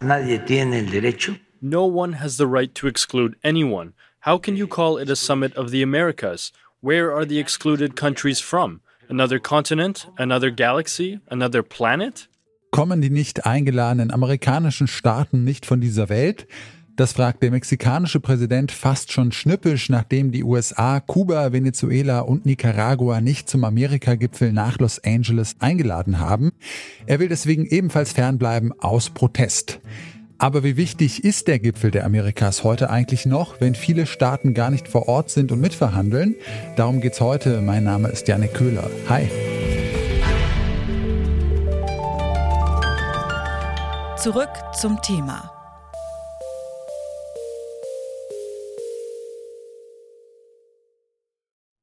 Nadie tiene el derecho. No one has the right to exclude anyone. How can you call it a summit of the Americas? Where are the excluded countries from? Another continent? Another galaxy? Another planet? Kommen die nicht eingeladenen amerikanischen Staaten nicht von dieser Welt? Das fragt der mexikanische Präsident fast schon schnippisch, nachdem die USA, Kuba, Venezuela und Nicaragua nicht zum Amerika-Gipfel nach Los Angeles eingeladen haben. Er will deswegen ebenfalls fernbleiben aus Protest. Aber wie wichtig ist der Gipfel der Amerikas heute eigentlich noch, wenn viele Staaten gar nicht vor Ort sind und mitverhandeln? Darum geht's heute. Mein Name ist Janik Köhler. Hi. Zurück zum Thema.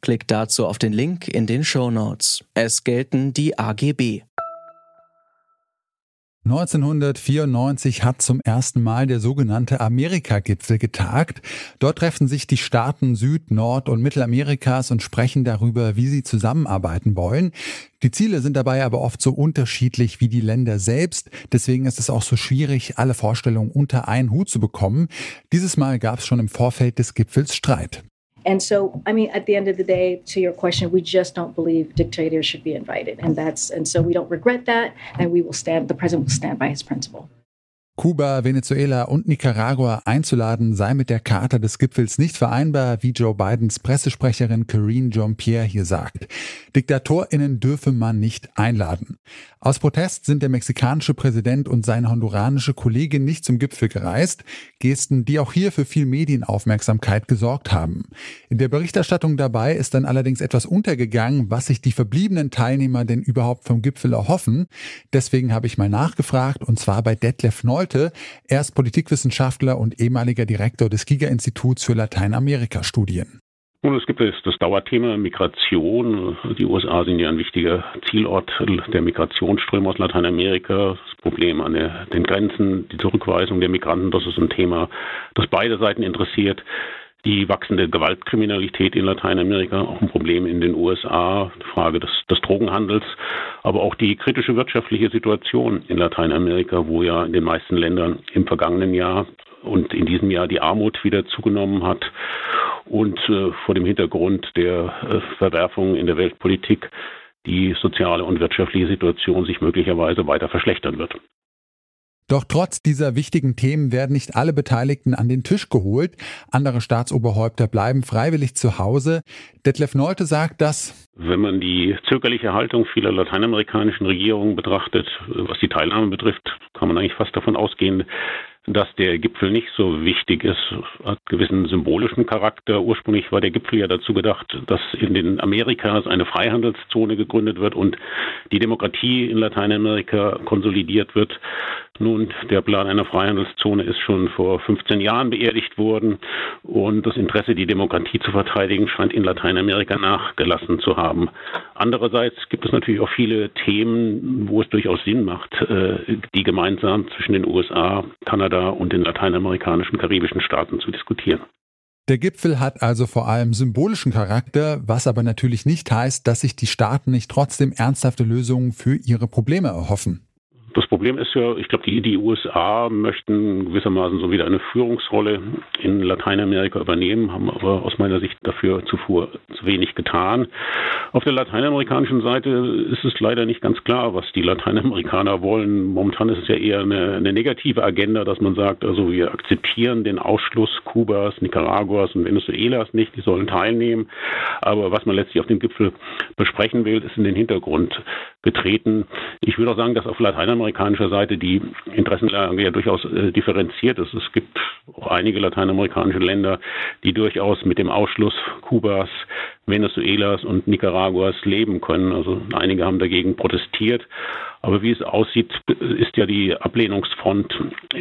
Klickt dazu auf den Link in den Show Notes. Es gelten die AGB. 1994 hat zum ersten Mal der sogenannte Amerika-Gipfel getagt. Dort treffen sich die Staaten Süd-, Nord- und Mittelamerikas und sprechen darüber, wie sie zusammenarbeiten wollen. Die Ziele sind dabei aber oft so unterschiedlich wie die Länder selbst. Deswegen ist es auch so schwierig, alle Vorstellungen unter einen Hut zu bekommen. Dieses Mal gab es schon im Vorfeld des Gipfels Streit. And so, I mean, at the end of the day, to your question, we just don't believe dictators should be invited. And that's, and so we don't regret that. And we will stand, the president will stand by his principle. Kuba, Venezuela und Nicaragua einzuladen, sei mit der Charta des Gipfels nicht vereinbar, wie Joe Bidens Pressesprecherin Karine Jean-Pierre hier sagt. DiktatorInnen dürfe man nicht einladen. Aus Protest sind der mexikanische Präsident und seine honduranische Kollegin nicht zum Gipfel gereist, Gesten, die auch hier für viel Medienaufmerksamkeit gesorgt haben. In der Berichterstattung dabei ist dann allerdings etwas untergegangen, was sich die verbliebenen Teilnehmer denn überhaupt vom Gipfel erhoffen. Deswegen habe ich mal nachgefragt, und zwar bei Detlef Noll, Nolte. Er ist Politikwissenschaftler und ehemaliger Direktor des Giga-Instituts für Lateinamerika-Studien. Nun, es gibt das Dauerthema Migration. Die USA sind ja ein wichtiger Zielort der Migrationsströme aus Lateinamerika. Das Problem an den Grenzen, die Zurückweisung der Migranten, das ist ein Thema, das beide Seiten interessiert die wachsende Gewaltkriminalität in Lateinamerika, auch ein Problem in den USA, die Frage des, des Drogenhandels, aber auch die kritische wirtschaftliche Situation in Lateinamerika, wo ja in den meisten Ländern im vergangenen Jahr und in diesem Jahr die Armut wieder zugenommen hat und äh, vor dem Hintergrund der äh, Verwerfungen in der Weltpolitik die soziale und wirtschaftliche Situation sich möglicherweise weiter verschlechtern wird. Doch trotz dieser wichtigen Themen werden nicht alle Beteiligten an den Tisch geholt. Andere Staatsoberhäupter bleiben freiwillig zu Hause. Detlef Nolte sagt, dass wenn man die zögerliche Haltung vieler lateinamerikanischen Regierungen betrachtet, was die Teilnahme betrifft, kann man eigentlich fast davon ausgehen, dass der Gipfel nicht so wichtig ist, hat gewissen symbolischen Charakter. Ursprünglich war der Gipfel ja dazu gedacht, dass in den Amerikas eine Freihandelszone gegründet wird und die Demokratie in Lateinamerika konsolidiert wird. Nun, der Plan einer Freihandelszone ist schon vor 15 Jahren beerdigt worden und das Interesse, die Demokratie zu verteidigen, scheint in Lateinamerika nachgelassen zu haben. Andererseits gibt es natürlich auch viele Themen, wo es durchaus Sinn macht, äh, die gemeinsam zwischen den USA, Kanada und den lateinamerikanischen, karibischen Staaten zu diskutieren. Der Gipfel hat also vor allem symbolischen Charakter, was aber natürlich nicht heißt, dass sich die Staaten nicht trotzdem ernsthafte Lösungen für ihre Probleme erhoffen. Das Problem ist ja, ich glaube, die, die USA möchten gewissermaßen so wieder eine Führungsrolle in Lateinamerika übernehmen, haben aber aus meiner Sicht dafür zuvor zu wenig getan. Auf der lateinamerikanischen Seite ist es leider nicht ganz klar, was die Lateinamerikaner wollen. Momentan ist es ja eher eine, eine negative Agenda, dass man sagt, also wir akzeptieren den Ausschluss Kubas, Nicaraguas und Venezuelas nicht, die sollen teilnehmen. Aber was man letztlich auf dem Gipfel besprechen will, ist in den Hintergrund getreten. Ich würde auch sagen, dass auf Lateinamerika amerikanischer Seite die Interessenlage ja durchaus äh, differenziert ist. Es gibt auch einige lateinamerikanische Länder, die durchaus mit dem Ausschluss Kubas, Venezuelas und Nicaraguas leben können. Also einige haben dagegen protestiert. Aber wie es aussieht, ist ja die Ablehnungsfront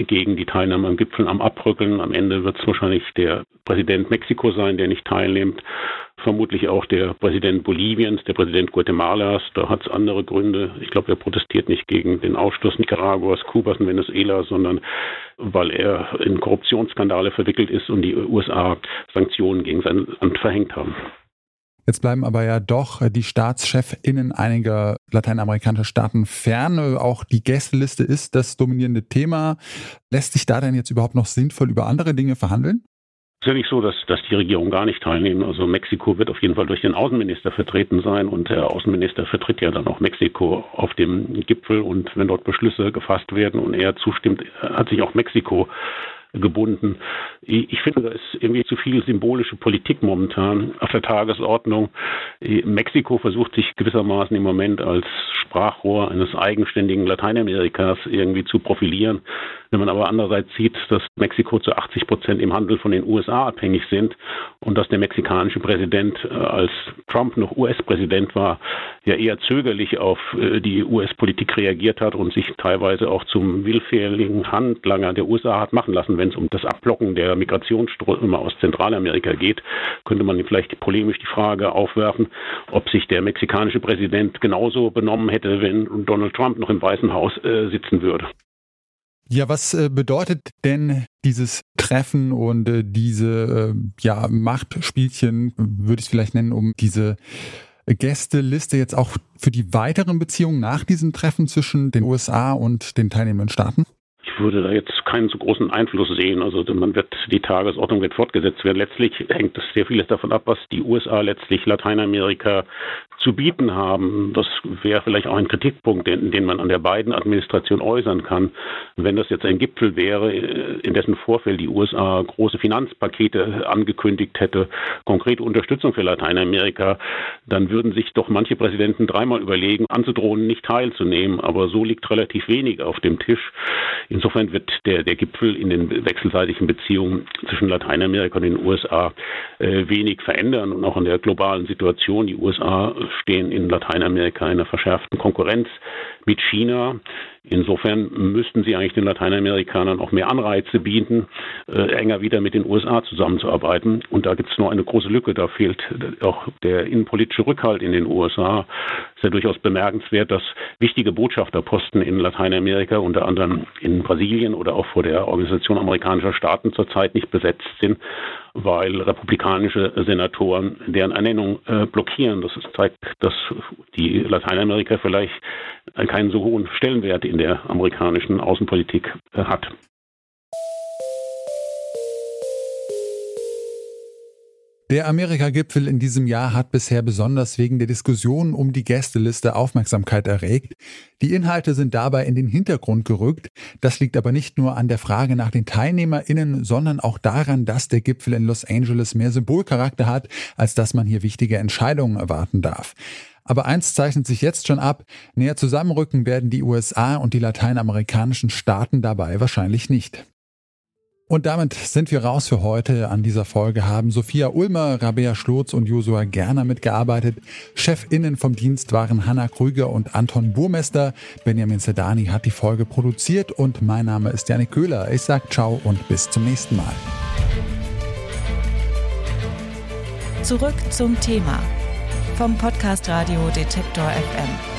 gegen die Teilnahme am Gipfel am Abrückeln. Am Ende wird es wahrscheinlich der Präsident Mexiko sein, der nicht teilnimmt. Vermutlich auch der Präsident Boliviens, der Präsident Guatemalas. Da hat es andere Gründe. Ich glaube, er protestiert nicht gegen den Ausschluss Nicaraguas, Kubas und Venezuela, sondern weil er in Korruptionsskandale verwickelt ist und die USA Sanktionen gegen sein Land verhängt haben. Jetzt bleiben aber ja doch die StaatschefInnen einiger lateinamerikanischer Staaten fern. Auch die Gästeliste ist das dominierende Thema. Lässt sich da denn jetzt überhaupt noch sinnvoll über andere Dinge verhandeln? Es ist ja nicht so, dass, dass die Regierung gar nicht teilnehmen. Also Mexiko wird auf jeden Fall durch den Außenminister vertreten sein und der Außenminister vertritt ja dann auch Mexiko auf dem Gipfel und wenn dort Beschlüsse gefasst werden und er zustimmt, hat sich auch Mexiko gebunden. Ich finde, da ist irgendwie zu viel symbolische Politik momentan auf der Tagesordnung. Mexiko versucht sich gewissermaßen im Moment als Sprachrohr eines eigenständigen Lateinamerikas irgendwie zu profilieren. Wenn man aber andererseits sieht, dass Mexiko zu 80 Prozent im Handel von den USA abhängig sind und dass der mexikanische Präsident, äh, als Trump noch US-Präsident war, ja eher zögerlich auf äh, die US-Politik reagiert hat und sich teilweise auch zum willfährigen Handlanger der USA hat machen lassen, wenn es um das Abblocken der Migrationsströme aus Zentralamerika geht, könnte man vielleicht polemisch die Frage aufwerfen, ob sich der mexikanische Präsident genauso benommen hätte, wenn Donald Trump noch im Weißen Haus äh, sitzen würde. Ja, was äh, bedeutet denn dieses Treffen und äh, diese äh, ja, Machtspielchen, würde ich vielleicht nennen, um diese Gästeliste jetzt auch für die weiteren Beziehungen nach diesem Treffen zwischen den USA und den teilnehmenden Staaten? Würde da jetzt keinen so großen Einfluss sehen. Also man wird die Tagesordnung wird fortgesetzt werden. Letztlich hängt es sehr vieles davon ab, was die USA letztlich Lateinamerika zu bieten haben. Das wäre vielleicht auch ein Kritikpunkt, den, den man an der beiden Administration äußern kann. Wenn das jetzt ein Gipfel wäre, in dessen Vorfeld die USA große Finanzpakete angekündigt hätte, konkrete Unterstützung für Lateinamerika, dann würden sich doch manche Präsidenten dreimal überlegen, anzudrohen, nicht teilzunehmen. Aber so liegt relativ wenig auf dem Tisch. Insofern wird der, der Gipfel in den wechselseitigen Beziehungen zwischen Lateinamerika und den USA äh, wenig verändern und auch in der globalen Situation. Die USA stehen in Lateinamerika in einer verschärften Konkurrenz mit China. Insofern müssten sie eigentlich den Lateinamerikanern auch mehr Anreize bieten, äh, enger wieder mit den USA zusammenzuarbeiten. Und da gibt es noch eine große Lücke. Da fehlt auch der innenpolitische Rückhalt in den USA. Es ist ja durchaus bemerkenswert, dass wichtige Botschafterposten in Lateinamerika, unter anderem in Brasilien oder auch vor der Organisation amerikanischer Staaten zurzeit nicht besetzt sind, weil republikanische Senatoren deren Ernennung äh, blockieren. Das zeigt, dass die Lateinamerika vielleicht keinen so hohen Stellenwert in der amerikanischen Außenpolitik äh, hat. Der Amerika-Gipfel in diesem Jahr hat bisher besonders wegen der Diskussion um die Gästeliste Aufmerksamkeit erregt. Die Inhalte sind dabei in den Hintergrund gerückt. Das liegt aber nicht nur an der Frage nach den TeilnehmerInnen, sondern auch daran, dass der Gipfel in Los Angeles mehr Symbolcharakter hat, als dass man hier wichtige Entscheidungen erwarten darf. Aber eins zeichnet sich jetzt schon ab, näher zusammenrücken werden die USA und die lateinamerikanischen Staaten dabei wahrscheinlich nicht. Und damit sind wir raus für heute. An dieser Folge haben Sophia Ulmer, Rabea Schlotz und Josua Gerner mitgearbeitet. Chefinnen vom Dienst waren Hanna Krüger und Anton Burmester. Benjamin Sedani hat die Folge produziert und mein Name ist Janik Köhler. Ich sag ciao und bis zum nächsten Mal. Zurück zum Thema vom Podcast Radio Detektor FM.